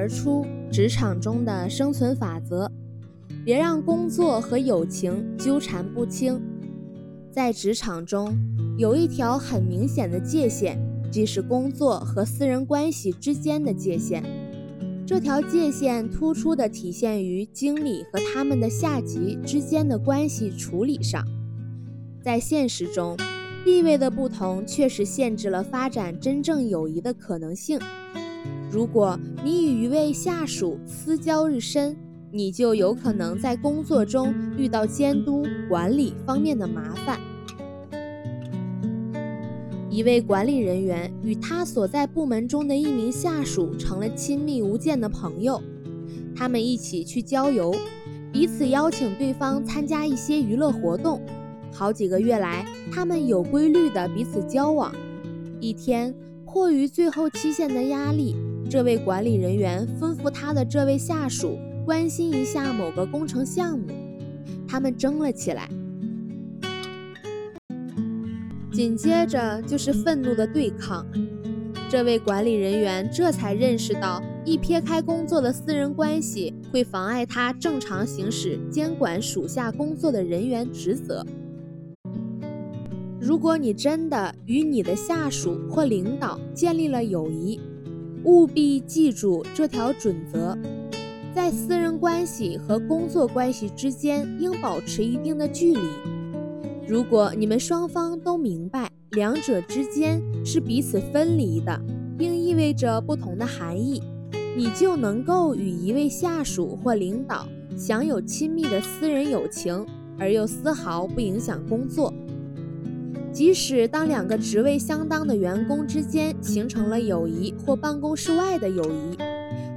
而出职场中的生存法则：别让工作和友情纠缠不清。在职场中，有一条很明显的界限，即是工作和私人关系之间的界限。这条界限突出地体现于经理和他们的下级之间的关系处理上。在现实中，地位的不同确实限制了发展真正友谊的可能性。如果你与一位下属私交日深，你就有可能在工作中遇到监督管理方面的麻烦。一位管理人员与他所在部门中的一名下属成了亲密无间的朋友，他们一起去郊游，彼此邀请对方参加一些娱乐活动。好几个月来，他们有规律的彼此交往。一天，迫于最后期限的压力，这位管理人员吩咐他的这位下属关心一下某个工程项目，他们争了起来。紧接着就是愤怒的对抗。这位管理人员这才认识到，一撇开工作的私人关系，会妨碍他正常行使监管属下工作的人员职责。如果你真的与你的下属或领导建立了友谊，务必记住这条准则：在私人关系和工作关系之间应保持一定的距离。如果你们双方都明白两者之间是彼此分离的，并意味着不同的含义，你就能够与一位下属或领导享有亲密的私人友情，而又丝毫不影响工作。即使当两个职位相当的员工之间形成了友谊或办公室外的友谊，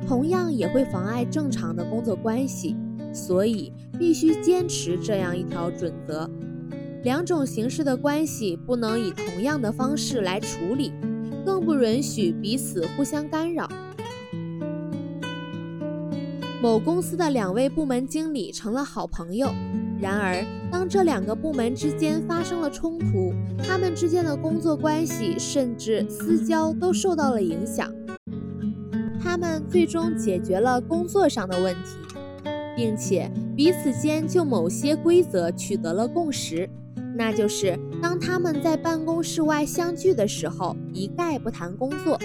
同样也会妨碍正常的工作关系。所以，必须坚持这样一条准则。两种形式的关系不能以同样的方式来处理，更不允许彼此互相干扰。某公司的两位部门经理成了好朋友，然而当这两个部门之间发生了冲突，他们之间的工作关系甚至私交都受到了影响。他们最终解决了工作上的问题，并且彼此间就某些规则取得了共识。那就是当他们在办公室外相聚的时候，一概不谈工作。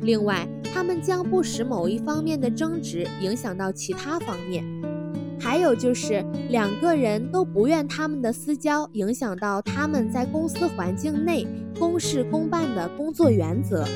另外，他们将不使某一方面的争执影响到其他方面。还有就是，两个人都不愿他们的私交影响到他们在公司环境内公事公办的工作原则。